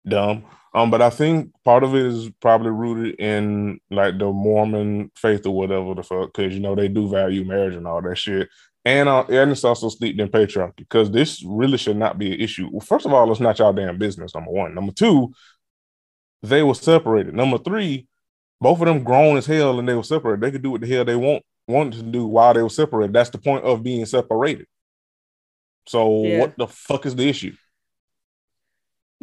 C: dumb. Um, but I think part of it is probably rooted in like the Mormon faith or whatever the fuck, because you know they do value marriage and all that shit. And uh, and it's also steeped in patriarchy because this really should not be an issue. Well, first of all, it's not y'all damn business. Number one. Number two, they were separated. Number three, both of them grown as hell and they were separated. They could do what the hell they want wanted to do while they were separated. That's the point of being separated. So
D: Yeah.
C: what the fuck is the issue?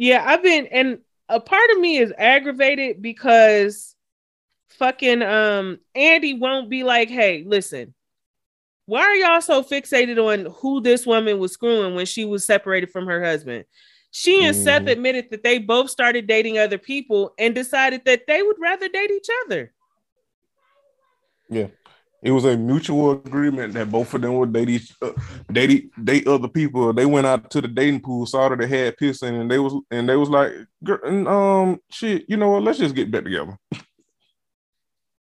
D: Yeah, I've been and a part of me is aggravated because fucking um Andy won't be like, "Hey, listen. Why are y'all so fixated on who this woman was screwing when she was separated from her husband?" She and Seth
C: Mhm.
D: admitted that they both started dating other people and decided that they would rather date each other.
C: It was a mutual agreement that both of them would date each uh, date date other people. They went out to the dating pool, saw that they had pissing, and they was and they was like, "Girl, um, shit, you know what? Let's just get back together.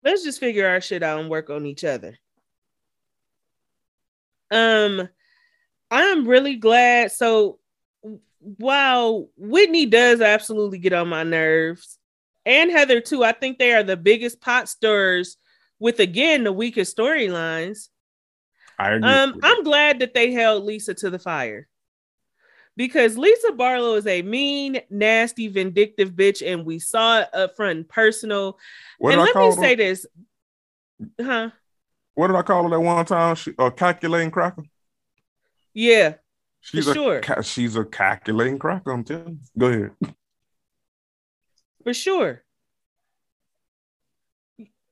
D: let's just figure our shit out and work on each other. Um, I'm really glad. So while Whitney does absolutely get on my nerves, and Heather too, I think they are the biggest pot stirrers with again the weakest storylines.
C: I agree.
D: Um, I'm glad that they held Lisa to the fire. Because Lisa Barlow is a mean, nasty, vindictive bitch, and we saw it up front and personal.
C: what
D: and let me
C: her?
D: say this, huh?
C: What did I call her that one time? She, a calculating cracker.
D: Yeah,
C: She's
D: For
C: a
D: sure.
C: ca- she's a calculating cracker. I'm telling you. Go ahead.
D: for sure.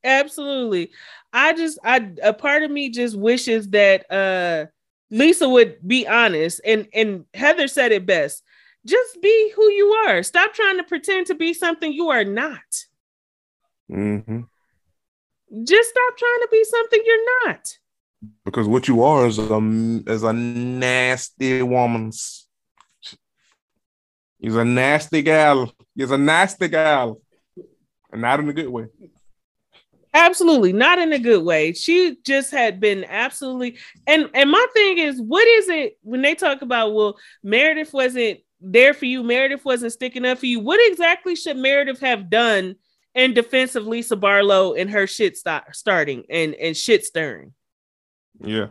D: Absolutely. I just I a part of me just wishes that uh Lisa would be honest and and Heather said it best. Just be who you are. Stop trying to pretend to be something you are not.
C: Mm-hmm.
D: Just stop trying to be something you're not.
C: Because what you are is a is a nasty woman. He's a nasty gal. He's a nasty gal, and not in a good way.
D: Absolutely, not in a good way. She just had been absolutely and and my thing is, what is it when they talk about well, Meredith wasn't there for you, Meredith wasn't sticking up for you. What exactly should Meredith have done in defense of Lisa Barlow and her shit start, starting and and shit stirring?
C: Yeah,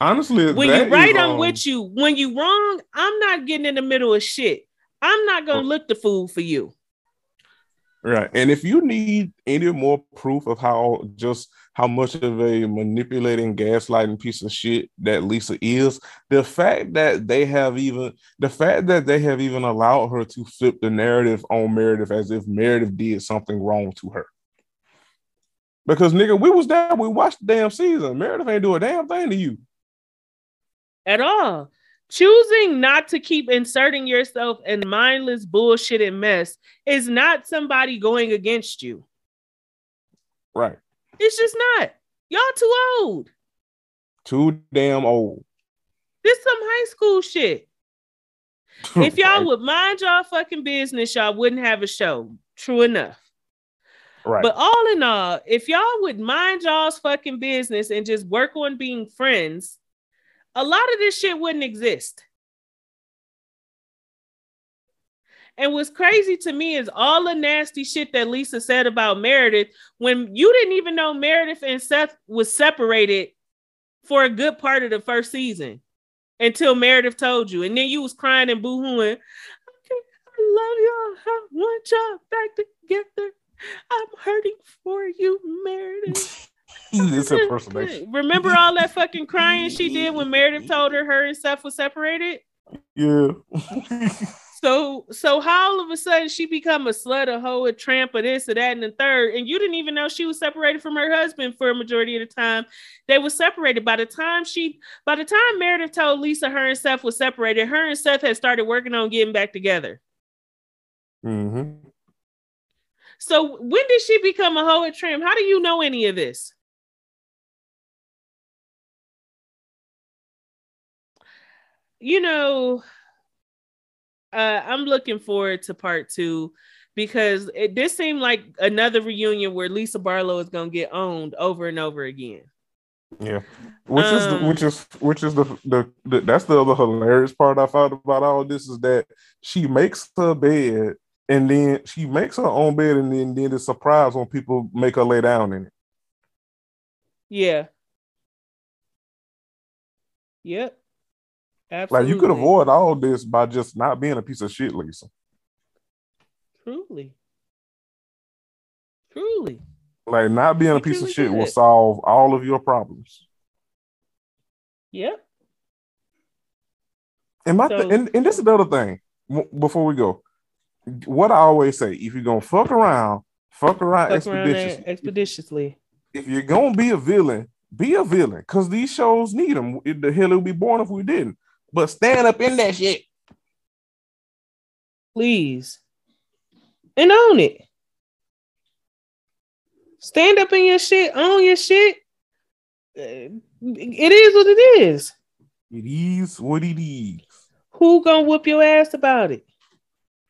C: honestly,
D: When you're right, I'm
C: um,
D: with you. When you wrong, I'm not getting in the middle of shit. I'm not gonna
C: Oh.
D: look the fool for you.
C: Right. And if you need any more proof of how just how much of a manipulating, gaslighting piece of shit that Lisa is, the fact that they have even the fact that they have even allowed her to flip the narrative on Meredith as if Meredith did something wrong to her. Because nigga, we was there, we watched the damn season. Meredith ain't do a damn thing to you.
D: at all. Choosing not to keep inserting yourself in mindless bullshit and mess is not somebody going against you.
C: Right.
D: It's just not. Y'all too old.
C: Too damn old.
D: This some high school shit. If y'all
C: right.
D: would mind y'all fucking business, y'all wouldn't have a show. True enough.
C: right.
D: But all in all, if y'all would mind y'all's fucking business and just work on being friends, a lot of this shit wouldn't exist. And what's crazy to me is all the nasty shit that Lisa said about Meredith when you didn't even know Meredith and Seth was separated for a good part of the first season until Meredith told you. And then you was crying and boo-hooing. Okay, I love y'all. I want y'all back together. I'm hurting for you, Meredith.
C: it's impersonation.
D: Remember all that fucking crying she did when Meredith told her her and Seth was separated?
C: Yeah.
D: So, so how all of a sudden she become a slut, a hoe, a tramp, or this, or that, and the third, and you didn't even know she was separated from her husband for a majority of the time. They were separated by the time she, by the time Meredith told Lisa her and Seth was separated, her and Seth had started working on getting back together.
C: Mm-hmm.
D: So when did she become a hoe, a tramp? How do you know any of this? You know, uh, I'm looking forward to part two because it this seemed like another reunion where Lisa Barlow is gonna get owned over and over again.
C: Yeah, which is the,
D: Um,
C: which is which is the, the the that's the other hilarious part I found about all this is that she makes her bed and then she makes her own bed and then then it's surprise when people make her lay down in it.
D: Yeah. Yep.
C: Like you could avoid all this by just not being a piece of shit, Lisa.
D: Truly. Truly.
C: Like not being a piece of shit will solve all of your problems.
D: Yep.
C: And my
D: So-
C: th- and, and this is another thing. w- Before we go, what I always say: if you're gonna fuck around, fuck around
D: Fuck
C: expeditiously.
D: there expeditiously.
C: If you're gonna be a villain, be a villain, because these shows need them. The hell it would be born if we didn't. But stand up in that shit.
D: Please. And own it. Stand up in your shit, own your shit. It is what it is.
C: It is what it is.
D: Who gonna whoop your ass about it?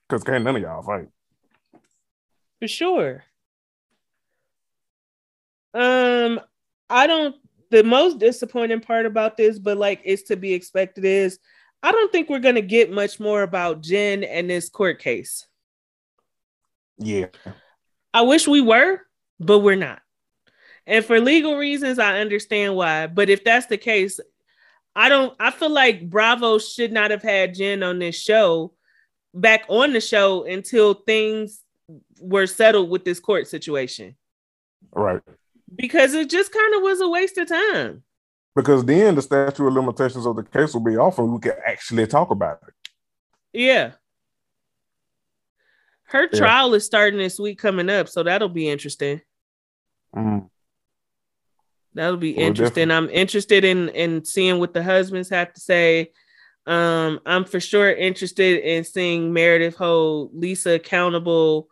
C: Because can't none of y'all fight.
D: For sure. Um, I don't the most disappointing part about this, but like it's to be expected, is I don't think we're gonna get much more about Jen and this court case.
C: Yeah.
D: I wish we were, but we're not. And for legal reasons, I understand why. But if that's the case, I don't, I feel like Bravo should not have had Jen on this show, back on the show until things were settled with this court situation.
C: Right.
D: Because it just kind of was a waste of time.
C: Because then the statute of limitations of the case will be off and we can actually talk about it.
D: Yeah. Her
C: Yeah.
D: trial is starting this week coming up, so that'll be interesting.
C: Mm.
D: That'll be
C: Well,
D: interesting. I'm interested in in seeing what the husbands have to say. Um, I'm for sure interested in seeing Meredith hold Lisa accountable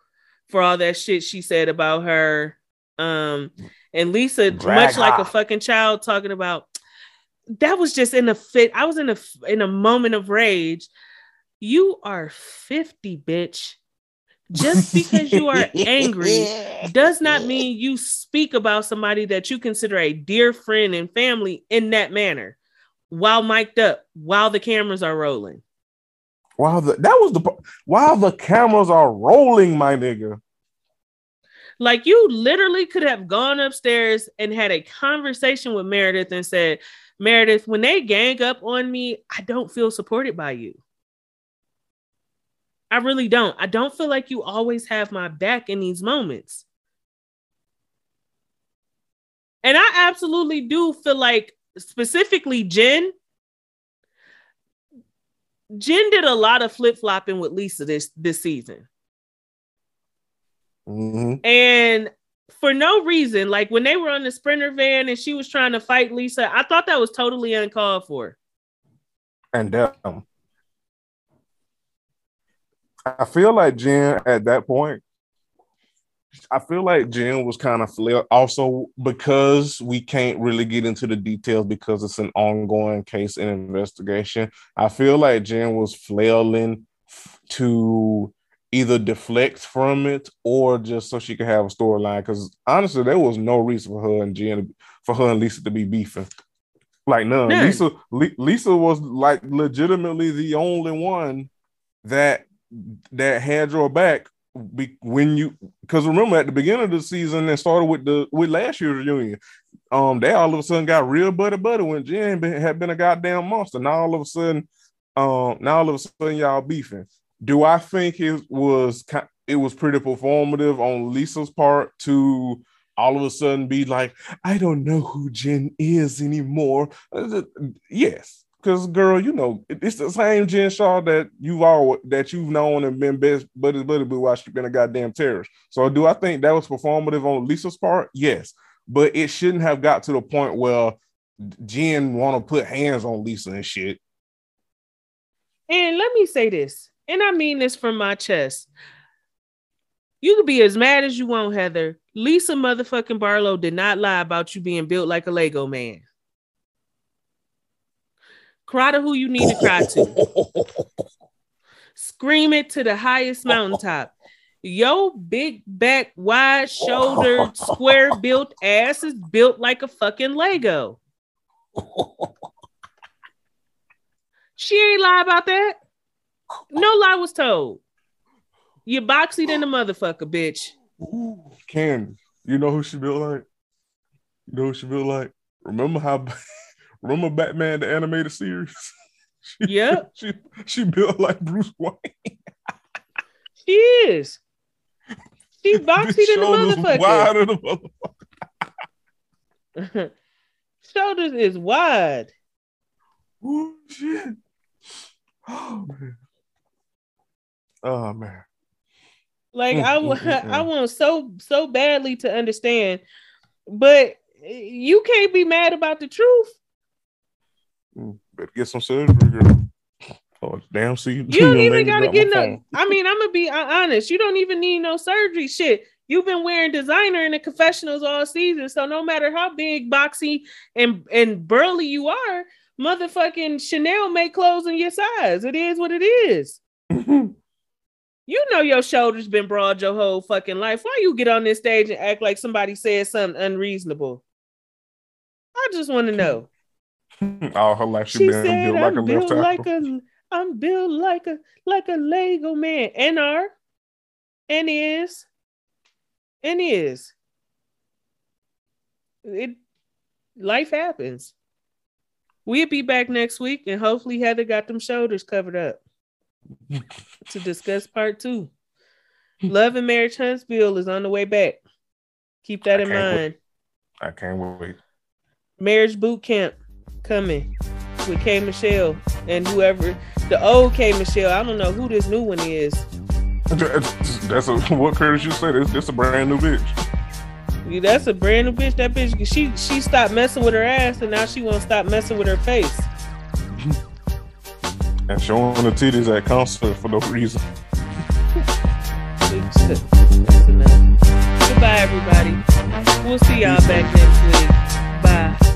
D: for all that shit she said about her. Um, and Lisa,
C: Drag
D: much like a fucking child, talking about that was just in a fit. I was in a in a moment of rage. You are 50, bitch. Just because you are angry does not mean you speak about somebody that you consider a dear friend and family in that manner while mic'd up, while the cameras are rolling.
C: While the that was the while the cameras are rolling, my nigga.
D: Like you literally could have gone upstairs and had a conversation with Meredith and said, Meredith, when they gang up on me, I don't feel supported by you. I really don't. I don't feel like you always have my back in these moments. And I absolutely do feel like, specifically Jen, Jen did a lot of flip flopping with Lisa this this season.
C: Mhm.
D: And for no reason, like when they were on the sprinter van and she was trying to fight Lisa, I thought that was totally uncalled for.
C: And dumb. I feel like Jen at that point. I feel like Jen was kind of flail also because we can't really get into the details because it's an ongoing case and investigation. I feel like Jen was flailing to either deflect from it or just so she could have a storyline. Because honestly, there was no reason for her and Jen for her and Lisa to be beefing. Like none.
D: None.
C: Lisa Li- Lisa was like legitimately the only one that that had your back be, when you because remember at the beginning of the season and started with the with last year's reunion, um, they all of a sudden got real buddy buddy when Jen been, had been a goddamn monster. Now all of a sudden, um, now all of a sudden y'all beefing. Do I think it was it was pretty performative on Lisa's part to all of a sudden be like, I don't know who Jen is anymore? Uh, Yes, because girl, you know it's the same Jen Shaw that you've all that you've known and been best buddy buddy with while she's been a goddamn terrorist. So do I think that was performative on Lisa's part? Yes, but it shouldn't have got to the point where Jen want to put hands on Lisa and shit.
D: And let me say this, and I mean this from my chest. You can be as mad as you want, Heather. Lisa motherfucking Barlow did not lie about you being built like a Lego man. Cry to who you need to cry to. Scream it to the highest mountaintop. Yo, big back, wide shouldered, square built ass is built like a fucking Lego. She ain't lie about that. No lie was told. You boxied in the motherfucker, bitch.
C: Ooh, Candy, you know who she built like? You know who she built like? Remember how? Remember Batman the animated series? She,
D: Yep.
C: She she built like Bruce Wayne.
D: She is. She
C: His
D: in the motherfucker.
C: Wider than the motherfucker.
D: Shoulders is wide.
C: Oh shit. Oh man. Oh man.
D: Like
C: Mm,
D: I,
C: mm, mm,
D: I want so so badly to understand, but you can't be mad about the truth.
C: Better get some surgery, girl. Oh damn! See,
D: You don't even gotta get no. I mean, I'm gonna be honest. You don't even need no surgery. Shit, you've been wearing designer in the confessionals all season. So no matter how big, boxy, and and burly you are, motherfucking Chanel make clothes in your size. It is what it is. You know your shoulders been broad your whole fucking life. Why you get on this stage and act like somebody said something unreasonable? I just want to know.
C: All her life she,
D: She
C: been
D: said,
C: built like a
D: "I'm
C: left
D: built like a, I'm built like a like a Lego man." And are, and is, and is. It, life happens. We'll be back next week, and hopefully Heather got them shoulders covered up to discuss part two. Love and Marriage Huntsville is on the way back. Keep that
C: I
D: in
C: can't wait.
D: mind.
C: I can't wait.
D: Marriage boot camp coming with K Michelle and whoever the old K Michelle. I don't know who this new one is.
C: That's a, what Curtis you said. It's just a brand new bitch.
D: Yeah, That's a brand new bitch. That bitch, she she stopped messing with her ass and now she won't stop messing with her face.
C: And showing the titties at concert for no reason.
D: Goodbye, everybody. We'll see y'all back next week. Bye.